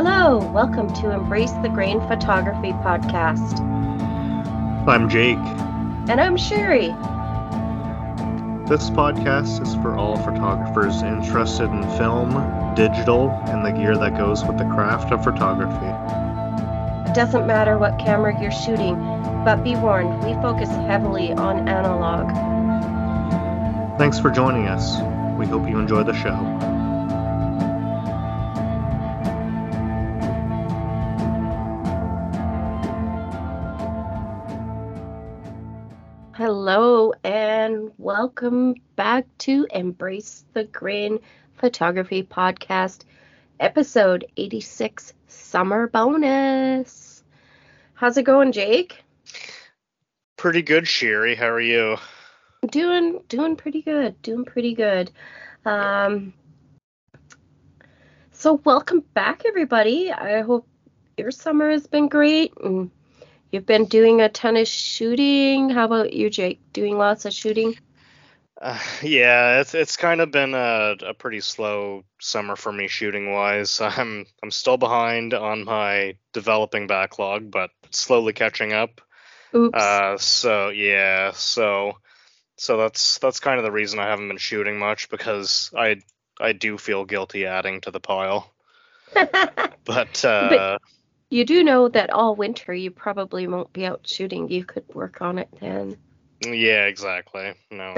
Hello, welcome to Embrace the Grain Photography Podcast. I'm Jake. And I'm Sherry. This podcast is for all photographers interested in film, digital, and the gear that goes with the craft of photography. It doesn't matter what camera you're shooting, but be warned, we focus heavily on analog. Thanks for joining us. We hope you enjoy the show. To Embrace the Grain Photography Podcast, episode 86 Summer Bonus. How's it going, Jake? Pretty good, Sherry. How are you? Doing doing pretty good. Doing pretty good. Um so welcome back everybody. I hope your summer has been great and You've been doing a ton of shooting. How about you, Jake? Doing lots of shooting? Uh, yeah, it's it's kind of been a, a pretty slow summer for me shooting wise. I'm I'm still behind on my developing backlog, but slowly catching up. Oops. Uh, so yeah, so so that's that's kind of the reason I haven't been shooting much because I I do feel guilty adding to the pile. but uh, but you do know that all winter you probably won't be out shooting. You could work on it then. Yeah, exactly. No.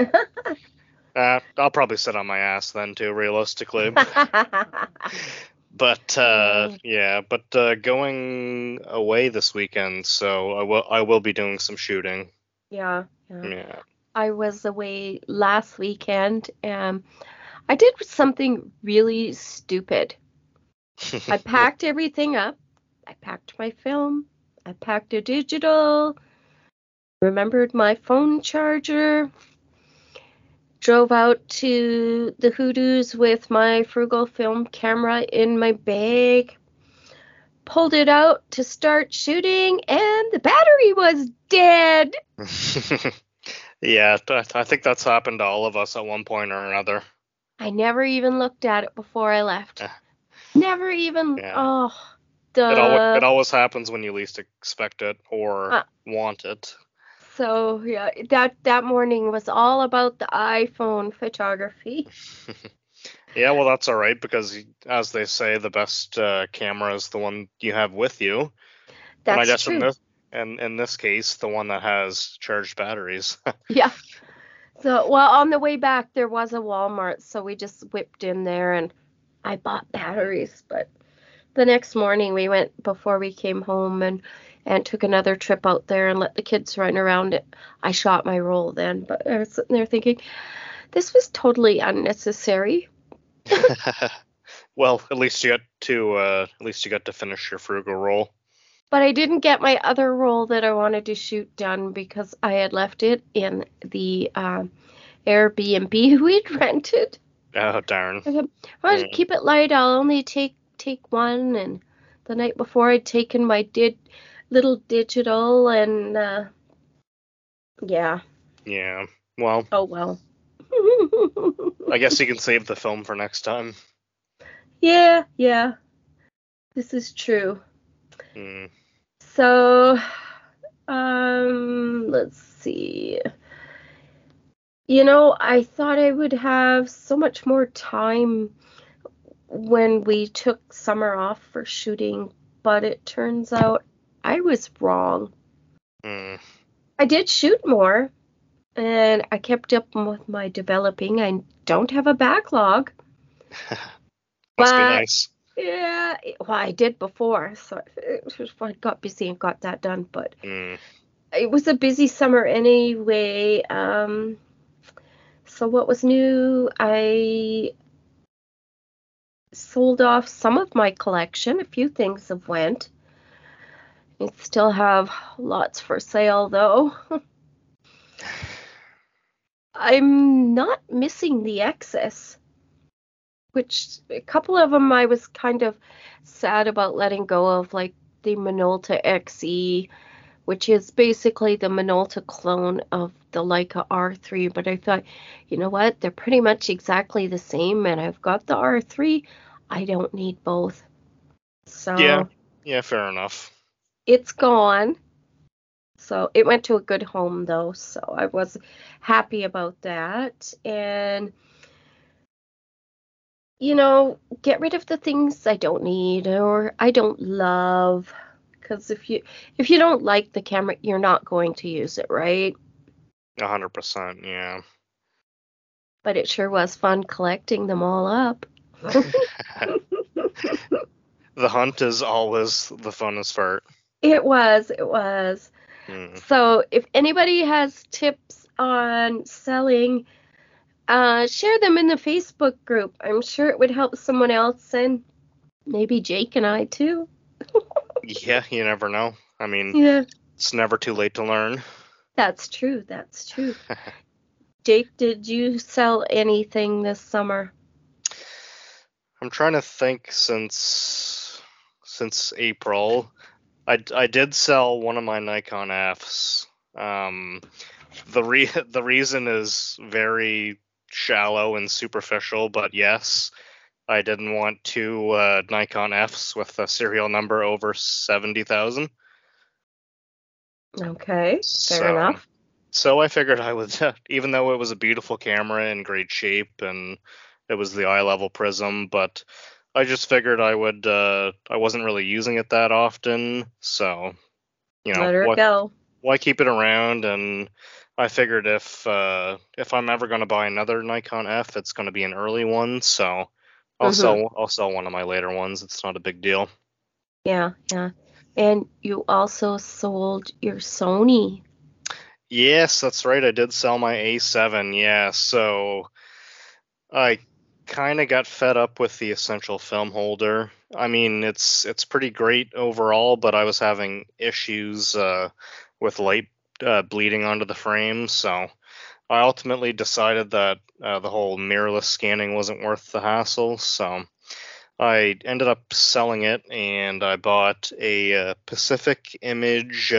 uh, I'll probably sit on my ass then too, realistically. but uh, yeah, but uh, going away this weekend, so I will I will be doing some shooting. Yeah, yeah. Yeah. I was away last weekend and I did something really stupid. I packed everything up I packed my film, I packed a digital, remembered my phone charger, drove out to the Hoodoos with my frugal film camera in my bag, pulled it out to start shooting, and the battery was dead. yeah, I think that's happened to all of us at one point or another. I never even looked at it before I left. Never even. Yeah. Oh, Duh. It, always, it always happens when you least expect it or uh, want it. So yeah, that that morning was all about the iPhone photography. yeah, well that's all right because as they say, the best uh, camera is the one you have with you. That's and I guess true. In this, and in this case, the one that has charged batteries. yeah. So well, on the way back there was a Walmart, so we just whipped in there and I bought batteries, but the next morning we went before we came home and and took another trip out there and let the kids run around it. I shot my roll then, but I was sitting there thinking, this was totally unnecessary. well, at least you got to uh, at least you got to finish your frugal roll. But I didn't get my other roll that I wanted to shoot done because I had left it in the uh, Airbnb we'd rented. Oh darn! I wanted to keep it light. I'll only take take one, and the night before I'd taken my did little digital, and uh, yeah. Yeah. Well. Oh well. I guess you can save the film for next time. Yeah, yeah. This is true. Mm. So, um, let's see. You know, I thought I would have so much more time when we took summer off for shooting, but it turns out I was wrong. Mm. I did shoot more, and I kept up with my developing. I don't have a backlog. Must but, be nice. Yeah, well, I did before, so I got busy and got that done. But mm. it was a busy summer anyway. Um, so what was new? I sold off some of my collection. A few things have went. I still have lots for sale though. I'm not missing the excess, which a couple of them I was kind of sad about letting go of, like the Minolta XE, which is basically the Minolta clone of the Leica R3. But I thought, you know what? They're pretty much exactly the same, and I've got the R3. I don't need both. So Yeah. Yeah, fair enough. It's gone. So it went to a good home though, so I was happy about that. And you know, get rid of the things I don't need or I don't love because if you if you don't like the camera, you're not going to use it, right? Hundred percent, yeah. But it sure was fun collecting them all up. the hunt is always the funnest part. It was, it was. Mm. So if anybody has tips on selling, uh, share them in the Facebook group. I'm sure it would help someone else and maybe Jake and I too. Yeah, you never know. I mean, Yeah, it's never too late to learn. that's true. That's true. Jake, did you sell anything this summer? I'm trying to think since since April. I, I did sell one of my Nikon Fs. Um, the re the reason is very shallow and superficial, but yes, I didn't want two uh, Nikon Fs with a serial number over seventy thousand. Okay, fair So- enough. So I figured I would, even though it was a beautiful camera in great shape and it was the eye level prism, but I just figured I would, uh, I wasn't really using it that often, so you know, Let her why, go. why keep it around? And I figured if uh, if I'm ever going to buy another Nikon F, it's going to be an early one, so I'll Mhm. sell I'll sell one of my later ones. It's not a big deal. Yeah, yeah. And you also sold your Sony. Yes, that's right. I did sell my A7. Yeah, so I kind of got fed up with the essential film holder. I mean, it's it's pretty great overall, but I was having issues uh, with light uh, bleeding onto the frame, so I ultimately decided that uh, the whole mirrorless scanning wasn't worth the hassle. So I ended up selling it, and I bought a uh, Pacific Image.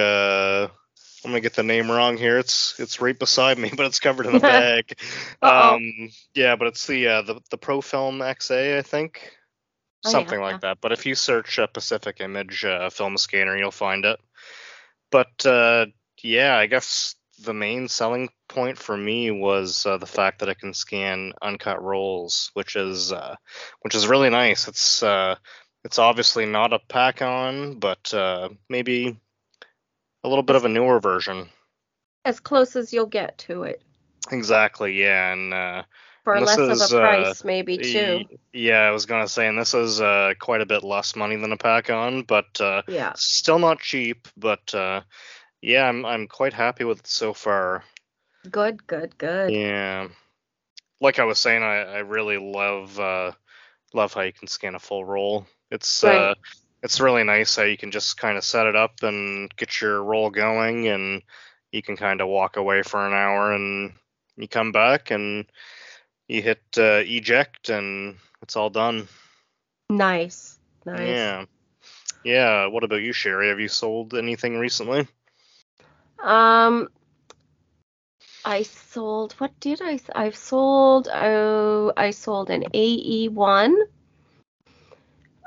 I'm gonna get the name wrong here. It's it's right beside me, but it's covered in a bag. Um, yeah, but it's the uh, the the ProFilm XA, I think, Oh, yeah, something like yeah. that. But if you search uh, Pacific Image uh, film scanner, you'll find it. But uh, yeah, I guess the main selling point for me was uh, the fact that I can scan uncut rolls, which is uh, which is really nice. It's uh, it's obviously not a Pakon, but uh, maybe a little bit of a newer version. As close as you'll get to it. Exactly, yeah, and uh, For And less is, of a uh, price, maybe too. yeah, I was gonna say, and this is uh, quite a bit less money than a Pakon, but uh, Yeah. still not cheap. But uh, yeah, I'm I'm quite happy with it so far. Good, good, good. Yeah, like I was saying, I, I really love uh, love how you can scan a full roll. It's Right. It's really nice how you can just kind of set it up and get your roll going, and you can kind of walk away for an hour, and you come back and you hit uh, eject, and it's all done. Nice. Nice. Yeah, yeah. What about you, Sherry? Have you sold anything recently? Um, I sold. What did i i've sold. Oh, I sold an AE one.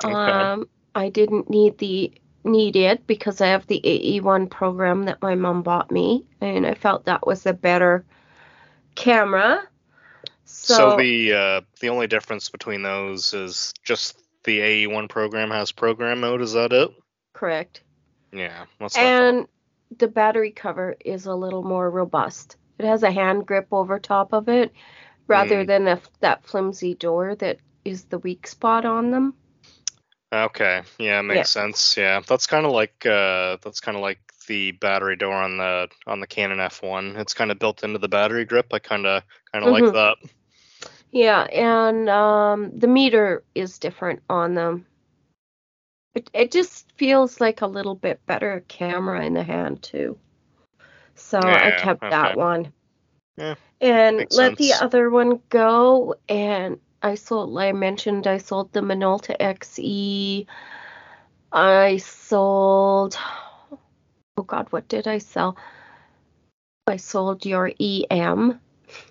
Okay. Um, I didn't need the need it because I have the AE one program that my mom bought me, and I felt that was a better camera. So, So, the uh, the only difference between those is just the AE1 program has program mode. Is that it? correct. Yeah, that's what I. And the battery cover is a little more robust. It has a hand grip over top of it rather Mm. than a, that flimsy door that is the weak spot on them. Okay, yeah, makes sense. Yeah, that's kind of like uh, that's kind of like the battery door on the on the Canon F1. It's kind of built into the battery grip. I kind of kind of Mhm. like that. Yeah, and um, the meter is different on them. It, it just feels like a little bit better camera in the hand too. So I Yeah, kept that one. Yeah, and let the other one go. And I sold, like I mentioned, I sold the Minolta XE. I sold, oh God, what did I sell? I sold your EM.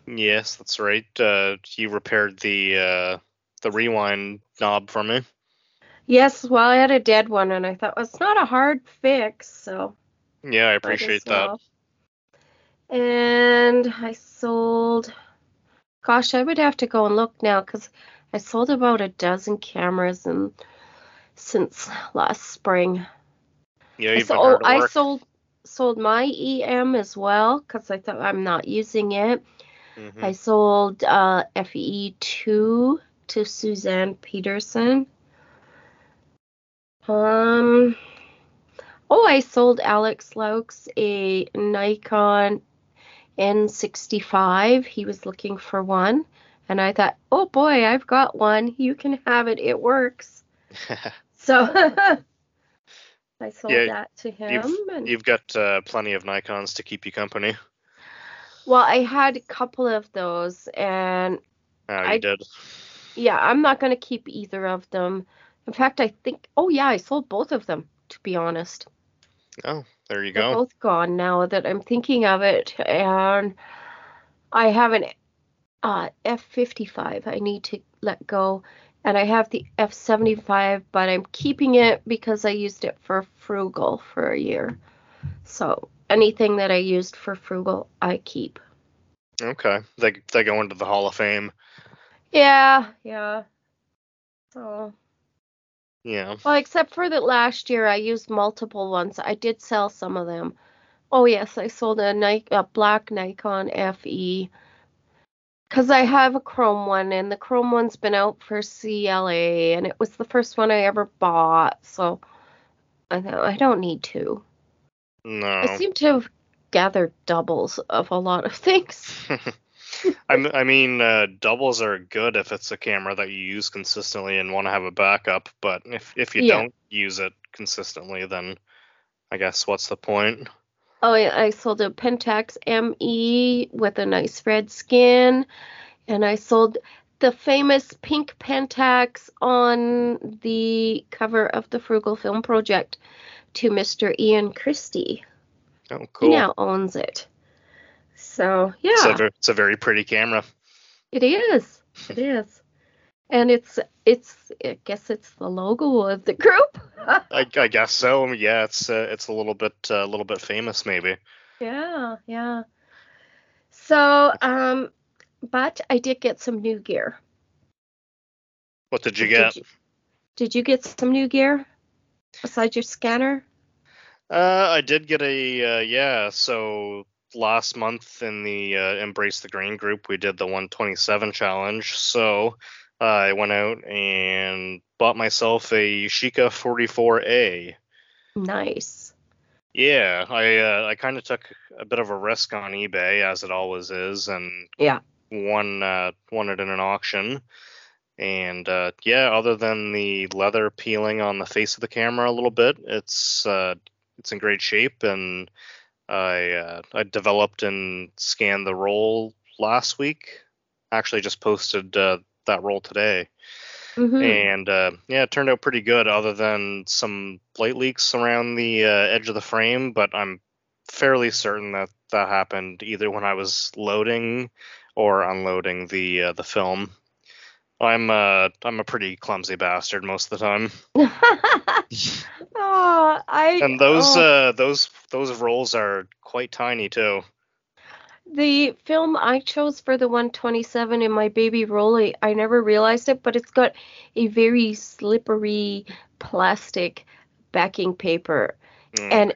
Yes, that's right. Uh, you repaired the uh, the rewind knob for me. Yes, well, I had a dead one, and I thought well, it's not a hard fix, so Yeah, I appreciate that. And I sold. Gosh, I would have to go and look now because I sold about a dozen cameras and since last spring. Yeah, I you've been sold, I sold sold my EM as well because I thought I'm not using it. Mhm. I sold uh, FE2 to Suzanne Peterson. Um, oh, I sold Alex Laux a Nikon N65. He was looking for one, and I thought, oh boy, I've got one. You can have it. It works. So I sold Yeah, that to him. and, You've got uh, plenty of Nikons to keep you company. well, I had a couple of those, and Oh, you I- did. Yeah, I'm not going to keep either of them. In fact, I think, oh yeah, I sold both of them, to be honest. Oh, there you They're go. both gone now that I'm thinking of it. And I have an uh, F55 I need to let go. And I have the F75, but I'm keeping it because I used it for Frugal for a year. So anything that I used for Frugal, I keep. Okay, they they go into the Hall of Fame. Yeah, yeah. So. Yeah. Well, except for that last year I used multiple ones. I did sell some of them. Oh yes, I sold a, a black Nikon FE because I have a chrome one, and the chrome one's been out for CLA, and it was the first one I ever bought. So I I don't need to. No. I seem to have gathered doubles of a lot of things. I mean, uh, doubles are good if it's a camera that you use consistently and want to have a backup. But if if you Yeah. don't use it consistently, then I guess what's the point? Oh, yeah, I sold a Pentax ME with a nice red skin, and I sold the famous pink Pentax on the cover of the Frugal Film Project to Mr. Ian Christie. Oh, cool. He now owns it. So, It's, a, yeah, it's a very pretty camera. it is. It is. And it's it's I guess it's the logo of the group. I, I guess so. Yeah, it's uh, it's a little bit uh, a little bit famous maybe. Yeah, yeah. So, um, but I did get some new gear. What did you Did get? you, did you get some new gear besides your scanner? Uh, I did get a uh, yeah. So last month in the uh, Embrace the Grain group, we did the 127 challenge. So uh, I went out and bought myself a Yashica 44A. Nice. Yeah, I uh, I kind of took a bit of a risk on eBay as it always is, and Yeah. won uh, won it in an auction. And uh, yeah, other than the leather peeling on the face of the camera a little bit, it's uh, it's in great shape. And I uh, I developed and scanned the roll last week. Actually, just posted uh, that roll today, hmm and uh, yeah, it turned out pretty good. Other than some light leaks around the uh, edge of the frame, but I'm fairly certain that that happened either when I was loading or unloading the uh, the film. I'm uh I'm a pretty clumsy bastard most of the time, oh, I and those oh, uh those those rolls are quite tiny too. the film I chose for the 127 in my baby Rollei, I never realized it, but it's got a very slippery plastic backing paper. And-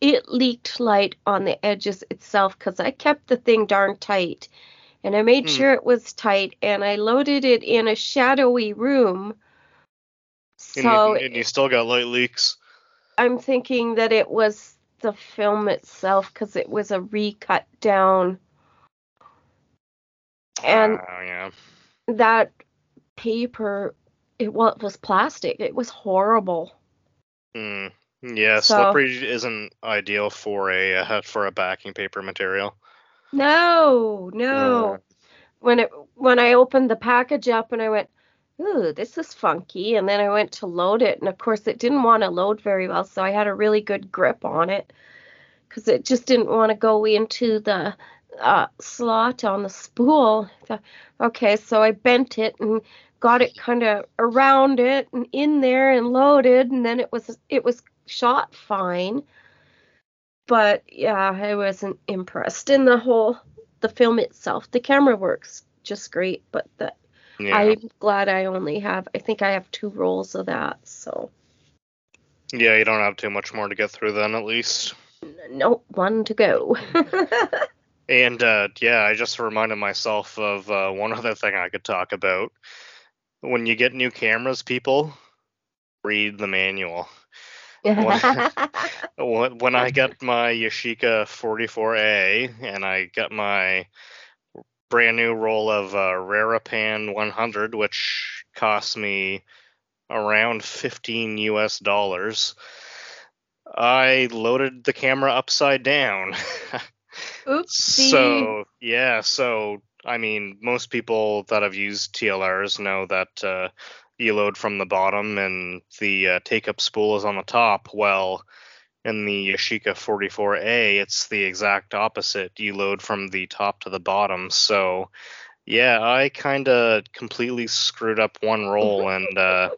It leaked light on the edges itself because I kept the thing darn tight. And I made Hmm. sure it was tight and I loaded it in a shadowy room. And, So you, and you still got light leaks. I'm thinking that it was the film itself because it was a recut down. And Oh yeah. that paper, it, well, it was plastic. It was horrible. Hmm. Yeah, So- slippery isn't ideal for a uh, for a backing paper material. No, no. When it when I opened the package up and I went, ooh, this is funky. And then I went to load it, and of course it didn't want to load very well, so I had a really good grip on it because it just didn't want to go into the uh, slot on the spool. Okay, so I bent it and got it kind of around it and in there and loaded, and then it was it was shot fine. But yeah, I wasn't impressed in the whole the film itself. The camera works just great, but the Yeah. I'm glad I only have I think I have two rolls of that, so Yeah, you don't have too much more to get through then, at least. no one to go. And uh, yeah, I just reminded myself of uh, one other thing I could talk about. When you get new cameras, people read the manual. When when I got my Yashica 44A and I got my brand new roll of uh, Rera Pan 100, which cost me around 15 US dollars, I loaded the camera upside down. Oopsie. So yeah, so I mean, most people that have used TLRs know that uh, you load from the bottom and the uh, take-up spool is on the top. Well, in the Yashica 44A, it's the exact opposite. You load from the top to the bottom. So yeah, I kind of completely screwed up one roll, and uh,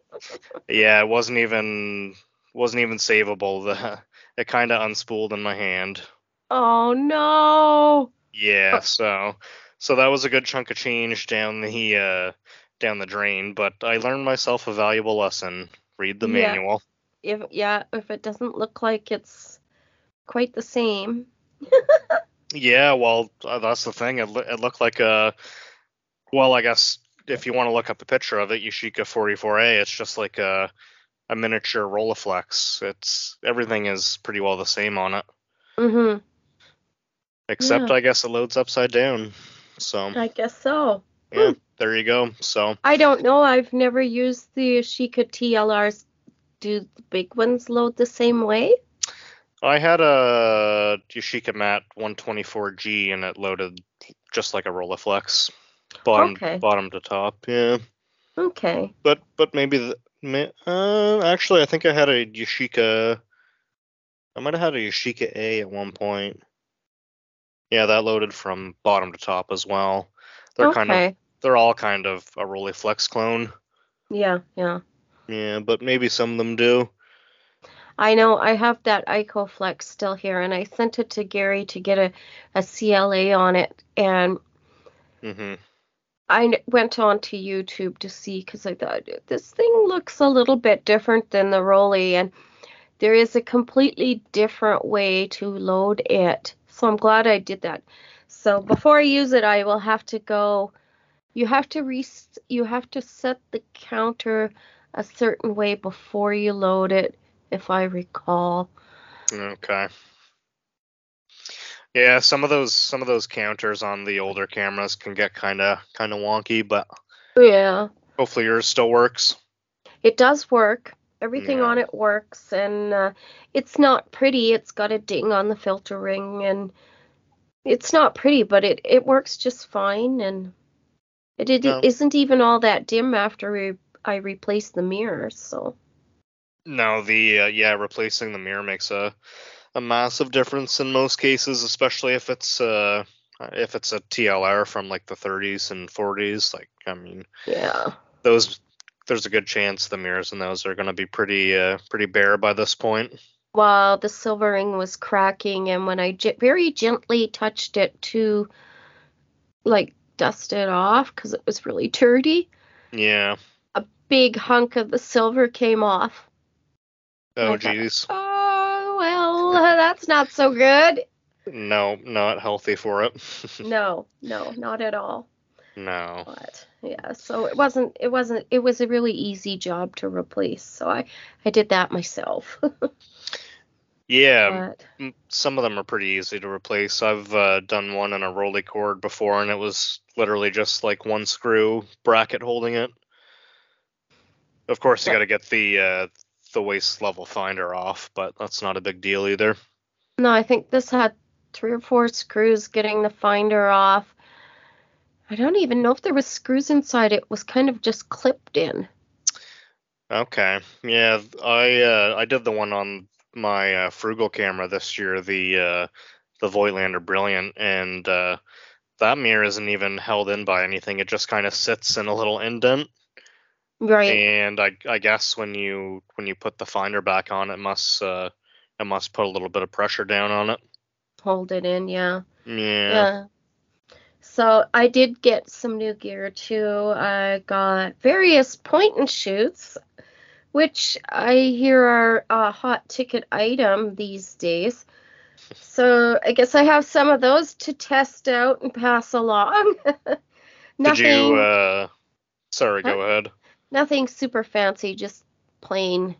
yeah, it wasn't even wasn't even savable. The it kind of unspooled in my hand. oh no. Yeah, so so that was a good chunk of change down the uh down the drain, but I learned myself a valuable lesson. Read the Yeah. manual. If yeah, if it doesn't look like it's quite the same. Yeah, well, uh, that's the thing. It, it looked like a well, I guess if you want to look up a picture of it, Yashica 44A, it's just like a a miniature Rolleiflex. It's everything is pretty well the same on it, Mhm. except Yeah. I guess it loads upside down. So I guess so. yeah, there you go. So I don't know. I've never used the Yashica TLRs. Do the big ones load the same way? I had a Yashica Mat 124G and it loaded just like a Rolleiflex, bottom Okay. bottom to top. Yeah, Okay. but but maybe the uh, actually I think I had a Yashica. I might have had a Yashica A at one point. Yeah, that loaded from bottom to top as well. They're kind of okay. They're all kind of a Rolleiflex clone. Yeah, yeah. Yeah, but maybe some of them do. I know I have that Ikoflex still here, and I sent it to Gary to get a, a CLA on it. And hmm I went on to YouTube to see because I thought this thing looks a little bit different than the Rollei, and there is a completely different way to load it. So I'm glad I did that. So before I use it, I will have to go. You have to re you have to set the counter a certain way before you load it, if I recall. Okay. Yeah, some of those some of those counters on the older cameras can get kind of kind of wonky, but Yeah, hopefully yours still works. it does work. Everything Yeah. on it works, and uh, it's not pretty. It's got a ding on the filter ring, and it's not pretty, but it it works just fine, and it, it No. isn't even all that dim after we, I replaced the mirrors. So No, the uh, yeah, replacing the mirror makes a a massive difference in most cases, especially if it's uh if it's a TLR from like the 30s and 40s. Like, I mean, yeah, those there's a good chance the mirrors in those are going to be pretty uh pretty bare by this point. while the silver ring was cracking, and when I very gently touched it to like dust it off because it was really dirty, Yeah. A big hunk of the silver came off. Oh, geez. Oh, well, that's not so good. No, not healthy for it. No, no, not at all. no. But yeah, so it wasn't, it wasn't, it was a really easy job to replace. So I, I did that myself. Yeah, but some of them are pretty easy to replace. I've uh, done one on a Rolleicord before, and it was literally just like one screw bracket holding it. Of course, you got to get the uh, the waist level finder off, but that's not a big deal either. no, I think this had three or four screws getting the finder off. I don't even know if there was screws inside. It was kind of just clipped in. Okay, yeah, I uh, I did the one on my uh, frugal camera this year, the uh, the Voigtlander Brilliant, and uh, that mirror isn't even held in by anything. It just kind of sits in a little indent. Right. and I I guess when you when you put the finder back on, it must uh it must put a little bit of pressure down on it. Hold it in, yeah. Yeah. Yeah. So I did get some new gear too. I got various point and shoots, which I hear are a hot ticket item these days. So I guess I have some of those to test out and pass along. Did nothing, you uh sorry, go ahead. nothing super fancy, just plain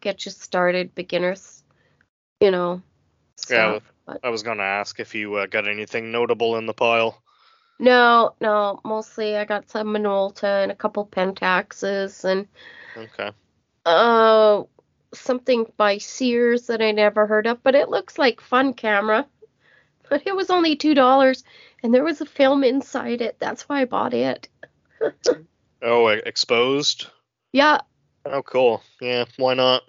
get you started, beginners, you know. Yeah, Stuff. But I was gonna ask if you uh, got anything notable in the pile. no, no, mostly I got some Minolta and a couple Pentaxes and Okay. Uh something by Sears that I never heard of, but it looks like fun camera. But it was only two dollars and there was a film inside it. That's why I bought it. Oh, exposed. Yeah, Oh, cool. Yeah, why not?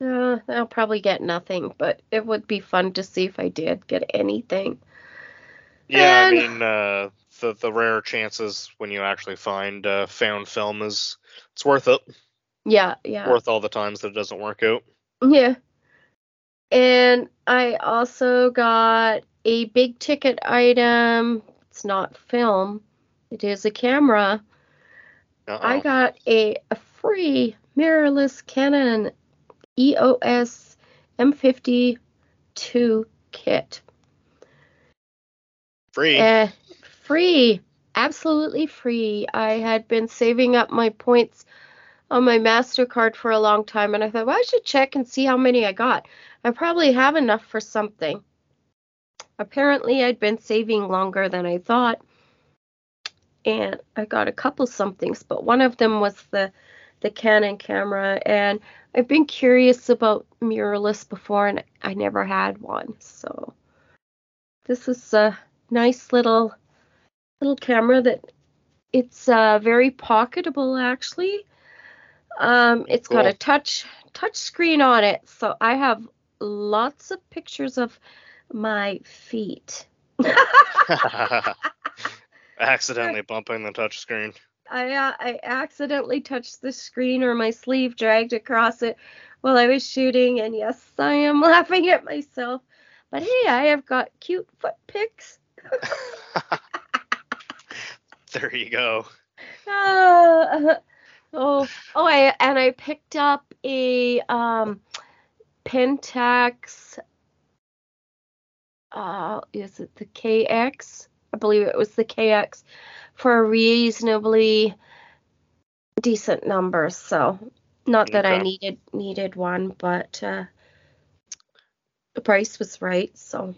uh, I'll probably get nothing, but it would be fun to see if I did get anything. Yeah, I mean, uh, the the rare chances when you actually find uh, found film is it's worth it. Yeah, yeah. Worth all the times that it doesn't work out. Yeah. And I also got a big ticket item. It's not film. It is a camera. Uh-oh. I got a, a free mirrorless Canon EOS M52 kit. free. Uh, free, absolutely free. I had been saving up my points on my MasterCard for a long time, and I thought, well, I should check and see how many I got. I probably have enough for something. Apparently, I'd been saving longer than I thought, and I got a couple somethings, but one of them was the the Canon camera, and I've been curious about mirrorless before, and I never had one, so this is a nice little little camera that it's uh, very pocketable actually. Um, it's got a touch touch screen on it, so I have lots of pictures of my feet. Accidentally bumping the touchscreen. I uh, I accidentally touched the screen or my sleeve dragged across it while I was shooting, and yes, I am laughing at myself. But hey, I have got cute foot pics. there you go. Ah, oh, oh, I and I picked up a um Pentax. Uh, is it the KX? I believe it was the KX for a reasonably decent number. So, not that I needed needed one, but uh, the price was right. So.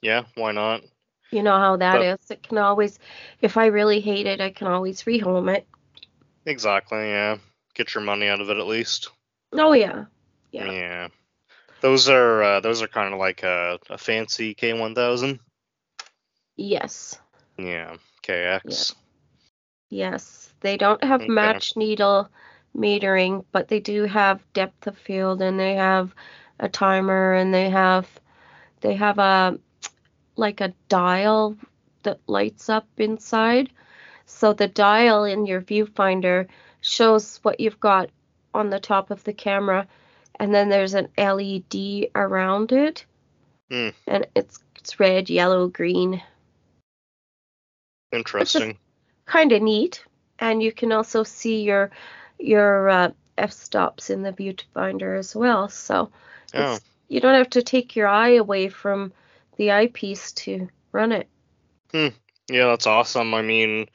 Yeah, why not? You know how that But- is. It can always, if I really hate it, I can always rehome it. Exactly. Yeah, get your money out of it at least. Oh yeah, yeah. Yeah. Those are uh, those are kind of like a, a fancy K1000. Yes, Yeah, KX. yes. They don't have Okay. match needle metering, but they do have depth of field, and they have a timer, and they have they have a like a dial that lights up inside. So the dial in your viewfinder shows what you've got on the top of the camera, and then there's an LED around it, Hmm. and it's it's red, yellow, green, Interesting. kind of neat. And you can also see your your uh, f stops in the viewfinder as well. So Oh, it's, you don't have to take your eye away from the eyepiece to run it. Yeah, that's awesome. I mean,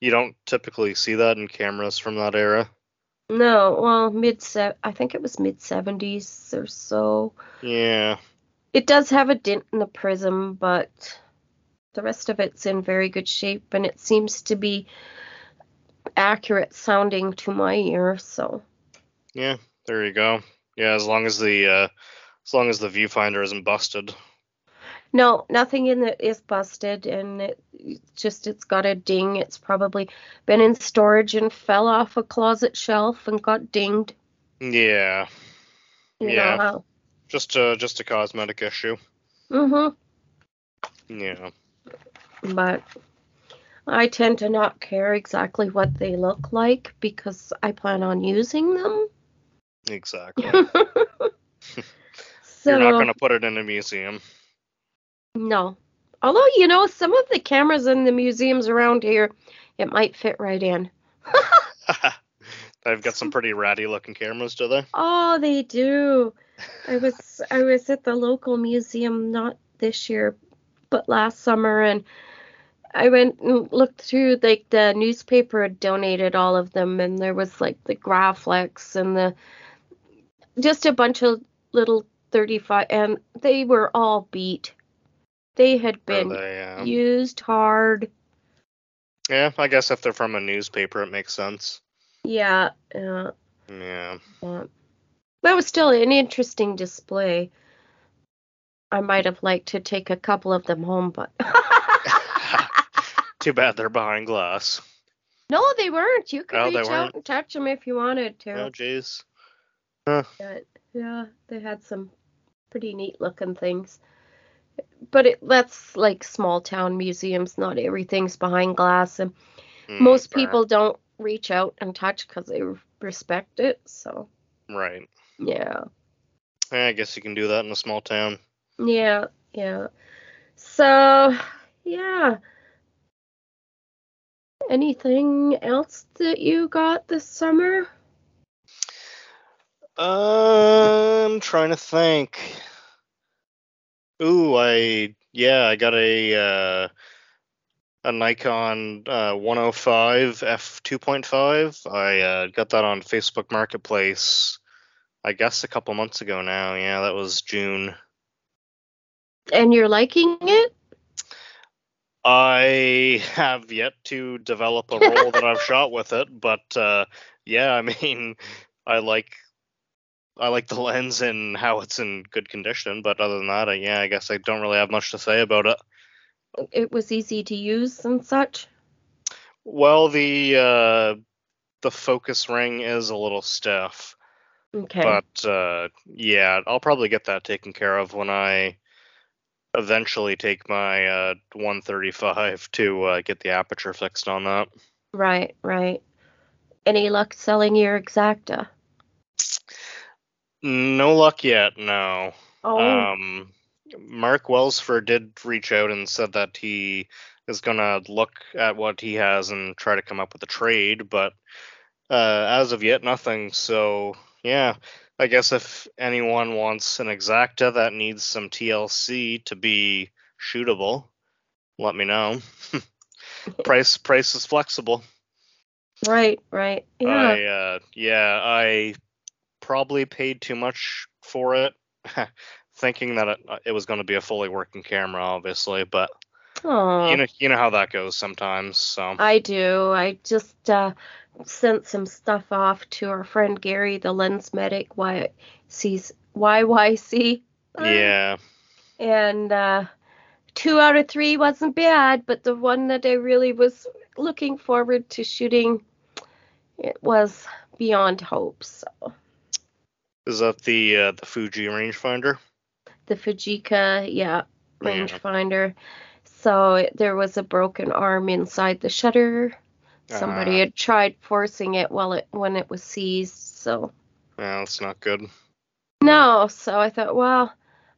you don't typically see that in cameras from that era. No, well, mid se- I think it was mid 70s or so. Yeah. It does have a dent in the prism, but the rest of it's in very good shape, and it seems to be accurate sounding to my ear. So Yeah, there you go. Yeah, as long as the uh, as long as the viewfinder isn't busted. No, nothing in it is busted, and it just it's got a ding. It's probably been in storage and fell off a closet shelf and got dinged. Yeah, You Yeah. just a just a cosmetic issue. Mhm. Yeah. But I tend to not care exactly what they look like because I plan on using them. Exactly. so You're not going to put it in a museum. No. Although you know some of the cameras in the museums around here, it might fit right in. I've got some pretty ratty looking cameras, do they? Oh, they do. I was I was at the local museum not this year, but last summer and I went and looked through like the newspaper had donated all of them and there was like the Graflex and the just a bunch of little 35 and they were all beat. They had been they, um, used hard. Yeah, I guess if they're from a newspaper, it makes sense. Yeah, yeah. Yeah. That was still an interesting display. I might have liked to take a couple of them home, but Too bad they're behind glass. no, they weren't. You could Oh, reach out and touch them if you wanted to. Oh, jeez. But, yeah, they had some pretty neat looking things. But it, that's like small town museums. Not everything's behind glass, and Mm, most fair. people don't reach out and touch because they respect it. So Right. yeah. Yeah, I guess you can do that in a small town. Yeah, yeah. So, yeah. Anything else that you got this summer? I'm trying to think. Ooh, I yeah, I got a uh, a Nikon uh, 105 f 2.5. I uh, got that on Facebook Marketplace. I guess a couple months ago now. Yeah, that was June. And you're liking it? I have yet to develop a roll that I've shot with it, but uh, yeah, I mean, I like I like the lens and how it's in good condition. But other than that, I, yeah, I guess I don't really have much to say about it. It was easy to use and such. Well, the uh, the focus ring is a little stiff, Okay. but uh, yeah, I'll probably get that taken care of when I eventually take my uh, 135 to uh, get the aperture fixed on that. right, right. Any luck selling your Exakta? No luck yet, no. Oh, Um, Mark Wellsford did reach out and said that he is gonna look at what he has and try to come up with a trade, but uh, as of yet, nothing. So yeah, I guess if anyone wants an Exakta that needs some TLC to be shootable, let me know. price price is flexible. right, right. Yeah. I uh, yeah, I probably paid too much for it, thinking that it, it was going to be a fully working camera, obviously. But Aw. you know, you know how that goes sometimes. So I do. I just uh, sent some stuff off to our friend Gary, the lens medic, YC's, YYC. Uh, yeah, And uh, two out of three wasn't bad, but the one that I really was looking forward to shooting, it was beyond hope. So is that the uh, the Fuji rangefinder? the Fujica, yeah, Yeah. rangefinder. So there was a broken arm inside the shutter. Somebody Ah. had tried forcing it while it when it was seized. So Yeah, that's not good. no, so I thought, well,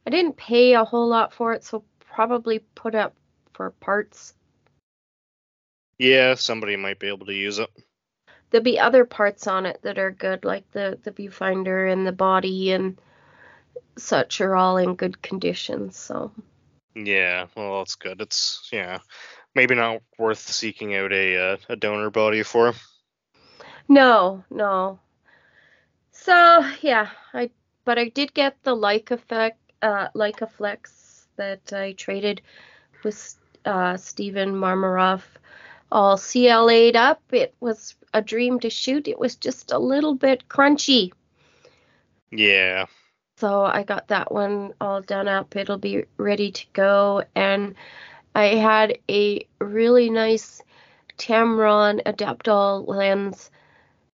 I didn't pay a whole lot for it, so probably put up for parts. Yeah, somebody might be able to use it. There'll be other parts on it that are good, like the the viewfinder and the body and such are all in good condition. So Yeah, well, that's good. It's yeah, maybe not worth seeking out a uh, a donor body for. no, no. So yeah, I but I did get the Leica effect, uh, Leicaflex that I traded with uh, Stephen Marmarov, all CLA'd up. It was a dream to shoot. It was just a little bit crunchy. Yeah, So I got that one all done up. It'll be ready to go. And I had a really nice Tamron Adaptall lens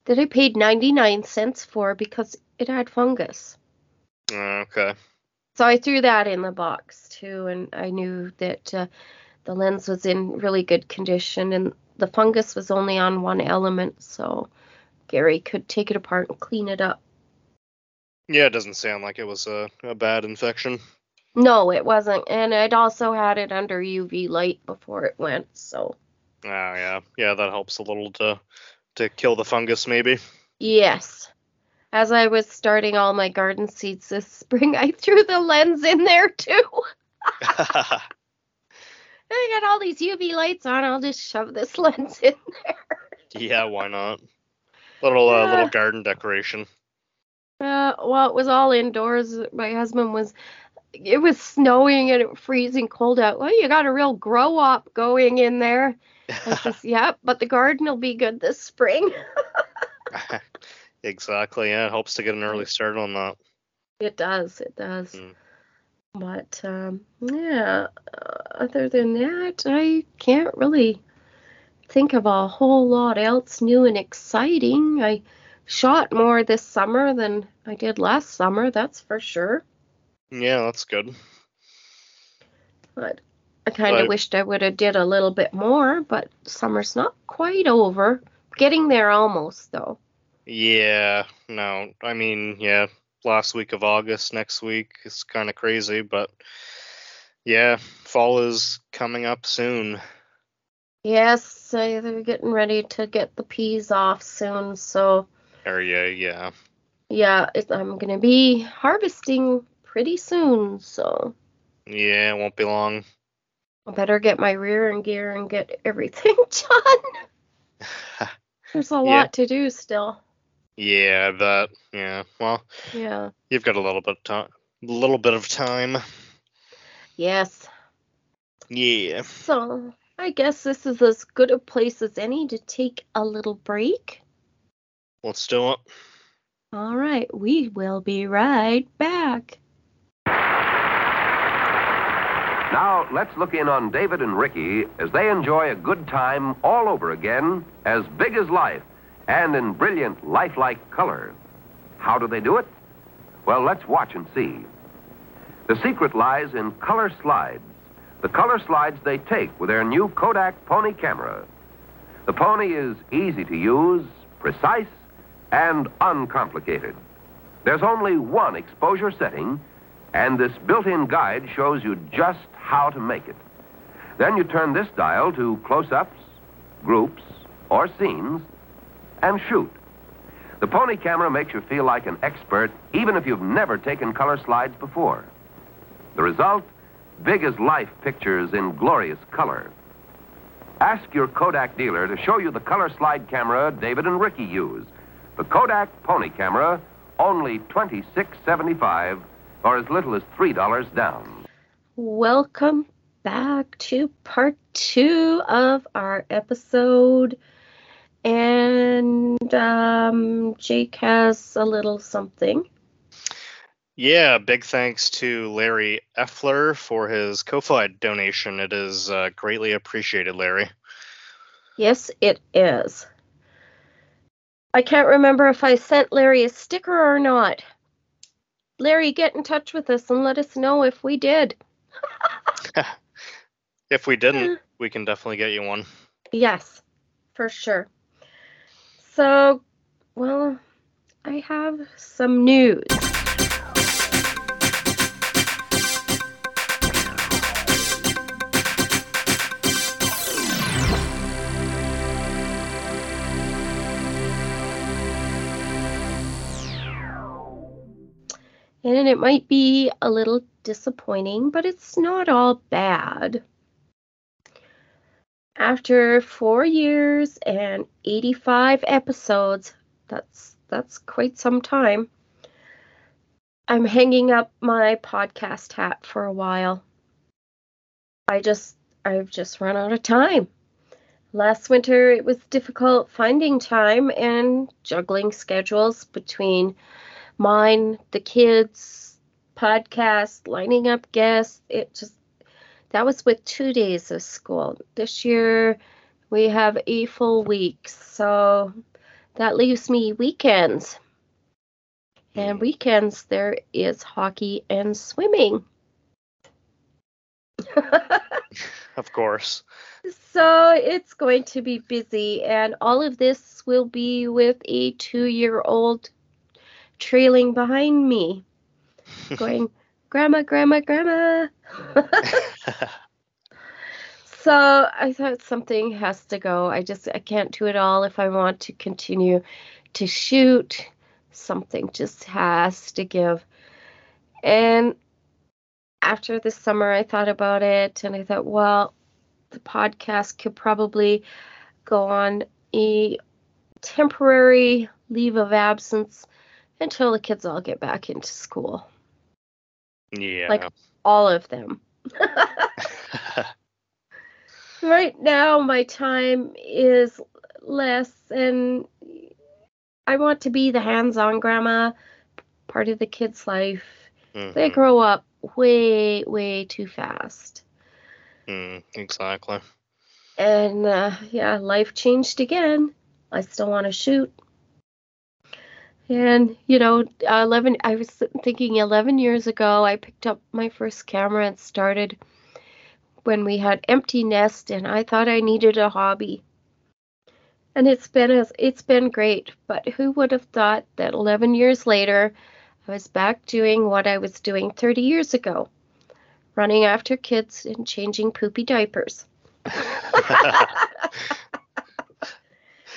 that I paid 99 cents for because it had fungus. Uh, okay. So I threw that in the box too. And I knew that uh, the lens was in really good condition and the fungus was only on one element, so Gary could take it apart and clean it up. Yeah, it doesn't sound like it was a, a bad infection. No, it wasn't. And I'd also had it under UV light before it went, so. Oh yeah, yeah, that helps a little to to kill the fungus maybe. Yes. As I was starting all my garden seeds this spring, I threw the lens in there too. I got all these UV lights on. I'll just shove this lens in there. yeah, why not? Little uh, Yeah. little garden decoration. Uh, well, it was all indoors. My husband was. It was snowing and it was freezing cold out. Well, you got a real grow up going in there. I says, "Yep, but the garden will be good this spring." exactly. Yeah, it helps to get an early start on that. It does. It does. Mm. But um, yeah, uh, other than that, I can't really think of a whole lot else new and exciting. I shot more this summer than I did last summer, that's for sure. Yeah, that's good. But I kind of wished I would have did a little bit more, but summer's not quite over. Getting there almost though. Yeah, no, I mean, yeah, last week of August, next week is kind of crazy, but yeah, fall is coming up soon. Yes, they're getting ready to get the peas off soon, so Or yeah, yeah. yeah, it, I'm gonna be harvesting pretty soon, so Yeah, it won't be long. I better get my rear and gear and get everything done. There's a Yeah. lot to do still. Yeah, that. Yeah. Well, Yeah. you've got a little bit of time. A little bit of time. Yes. Yeah. So I guess this is as good a place as any to take a little break. Let's do it. All right, we will be right back. Now, let's look in on David and Ricky as they enjoy a good time all over again, as big as life and in brilliant, lifelike color. How do they do it? Well, let's watch and see. The secret lies in color slides. The color slides they take with their new Kodak Pony camera. The Pony is easy to use, precise, and uncomplicated. There's only one exposure setting, and this built in guide shows you just how to make it. Then you turn this dial to close ups, groups, or scenes, and shoot. The Pony camera makes you feel like an expert, even if you've never taken color slides before. The result big as life pictures in glorious color. Ask your Kodak dealer to show you the color slide camera David and Ricky use. The Kodak Pony camera, only $26.75 or as little as $3 down. Welcome back to part two of our episode. And um, Jake has a little something. Yeah, big thanks to Larry Effler for his Ko-Fi donation. It is uh, greatly appreciated, Larry. Yes, it is. I can't remember if I sent Larry a sticker or not. Larry, get in touch with us and let us know if we did. If we didn't, we can definitely get you one. Yes, for sure. So, well, I have some news. And it might be a little disappointing, but it's not all bad. After four years and 85 episodes, that's that's quite some time. I'm hanging up my podcast hat for a while. I just I've just run out of time. Last winter it was difficult finding time and juggling schedules between mine, the kids, podcast, lining up guests. It just that was with two days of school. This year we have a full week, so that leaves me weekends. And weekends there is hockey and swimming. of course. So it's going to be busy, and all of this will be with a two year old trailing behind me, going, Grandma, Grandma, Grandma. so I thought something has to go. I just, I can't do it all if I want to continue to shoot. Something just has to give. And after the summer, I thought about it and I thought, well, the podcast could probably go on a temporary leave of absence until the kids all get back into school. Yeah. Like all of them. right now, my time is less, and I want to be the hands on grandma, part of the kids' life. Mhm. They grow up way, way too fast. Mm, exactly. And uh, yeah, life changed again. I still want to shoot. And you know, 11 I was thinking 11 years ago I picked up my first camera and started when we had empty nest and I thought I needed a hobby. And it's been a, it's been great, but who would have thought that 11 years later I was back doing what I was doing 30 years ago, running after kids and changing poopy diapers.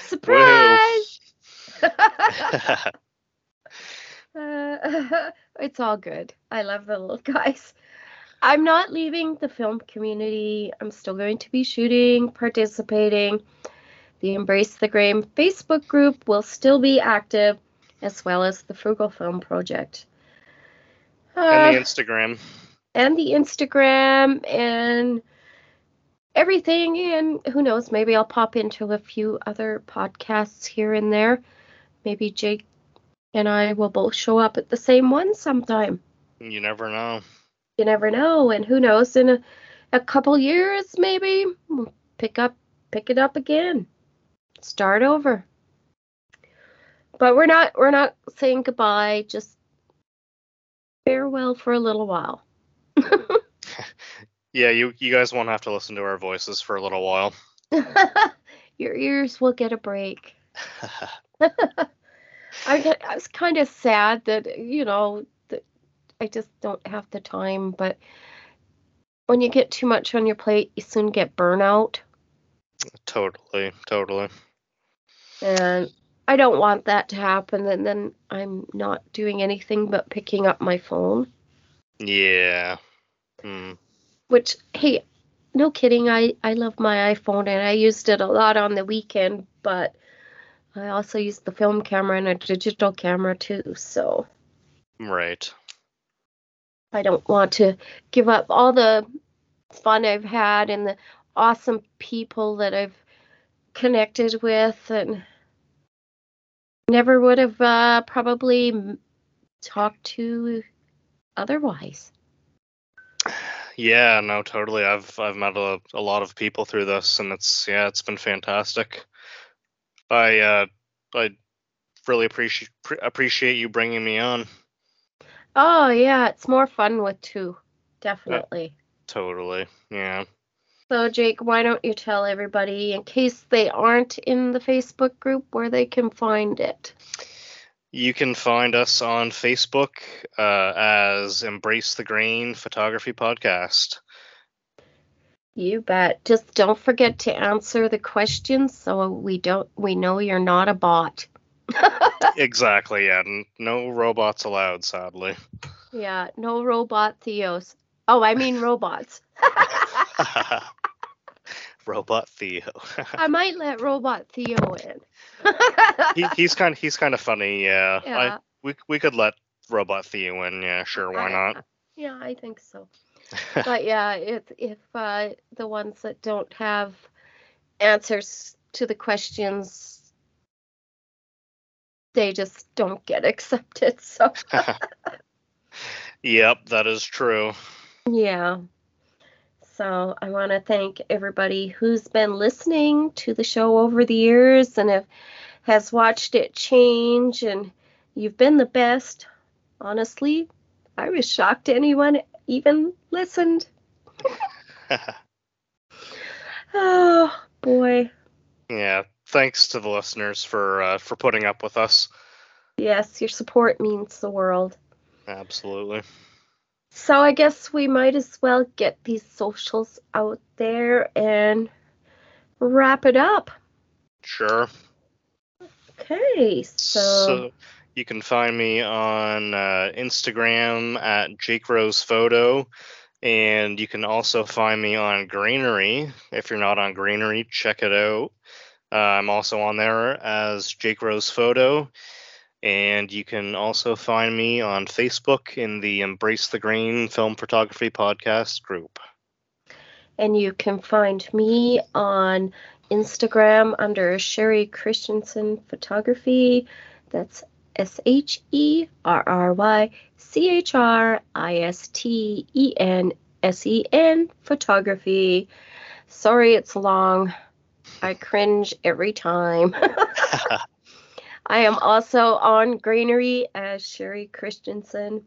Surprise! Uh, it's all good. I love the little guys. I'm not leaving the film community. I'm still going to be shooting, participating. The Embrace the Grain Facebook group will still be active, as well as the Frugal Film Project. and the Uh, Instagram. and the Instagram and everything. And who knows, maybe I'll pop into a few other podcasts here and there. Maybe Jake and I will both show up at the same one sometime. You never know. You never know. And who knows, in a, a couple years, maybe we'll pick up, pick it up again, start over. But we're not, we're not saying goodbye. Just farewell for a little while. Yeah, you you guys won't have to listen to our voices for a little while. Your ears will get a break. I I was kind of sad that you know that I just don't have the time, but when you get too much on your plate, you soon get burnout, totally, totally. and I don't want that to happen. And then I'm not doing anything but picking up my phone. Yeah. Hmm. Which, hey, no kidding, I I love my iPhone and I used it a lot on the weekend, but I also used the film camera and a digital camera too. So. Right. I don't want to give up all the fun I've had and the awesome people that I've connected with and never would have uh, probably talked to otherwise. Yeah, no, totally. I've I've met a, a lot of people through this, and it's yeah, it's been fantastic. I uh, I really appreciate pre- appreciate you bringing me on. Oh, yeah, it's more fun with two. Definitely. Totally. Yeah. So, Jake, why don't you tell everybody, in case they aren't in the Facebook group, where they can find it? You can find us on Facebook uh, as Embrace the Grain Photography Podcast. You bet. Just don't forget to answer the questions so we don't we know you're not a bot. exactly. Yeah. No robots allowed, sadly. Yeah, no robot Theos. Oh, I mean robots. Robot Theo. I might let robot Theo in. he, he's kind he's kind of funny. Yeah. Yeah. I, we we could let Robot Theo in. Yeah. Sure. Why not? Yeah, I think so. But yeah, if if uh, the ones that don't have answers to the questions, they just don't get accepted. So yep. That is true. Yeah. So I want to thank everybody who's been listening to the show over the years and have, has watched it change, and you've been the best. Honestly, I was shocked anyone even listened. Oh boy. Yeah, thanks to the listeners for uh, for putting up with us. Yes, your support means the world. Absolutely. So I guess we might as well get these socials out there and wrap it up. Sure. Okay, so, you can find me on uh, Instagram at Jake Rose Photo, and you can also find me on Greenery. If you're not on Greenery, check it out. Uh, I'm also on there as Jake Rose Photo, and you can also find me on Facebook in the Embrace the Grain Film Photography Podcast group. and you can find me on Instagram under Sherry Christensen Photography. That's S H E R R Y C H R I S T E N S E N Photography. Sorry, it's long. I cringe every time. I am also on Greenery as Sherry Christensen.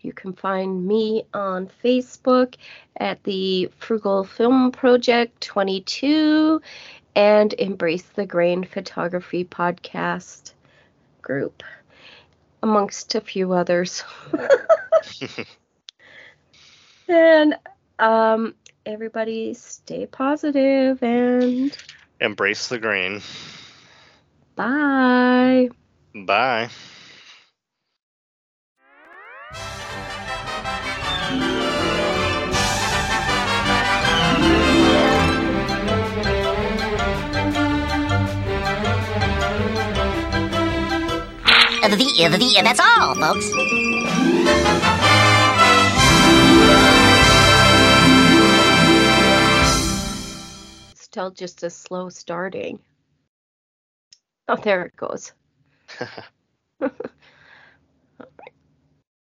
You can find me on Facebook at the Frugal Film Project 22 and Embrace the Grain Photography Podcast group, amongst a few others. and um, everybody stay positive and Embrace the Grain. bye. Bye. Uh, the, the, the, that's all, folks. Still just a slow starting. Oh, there it goes.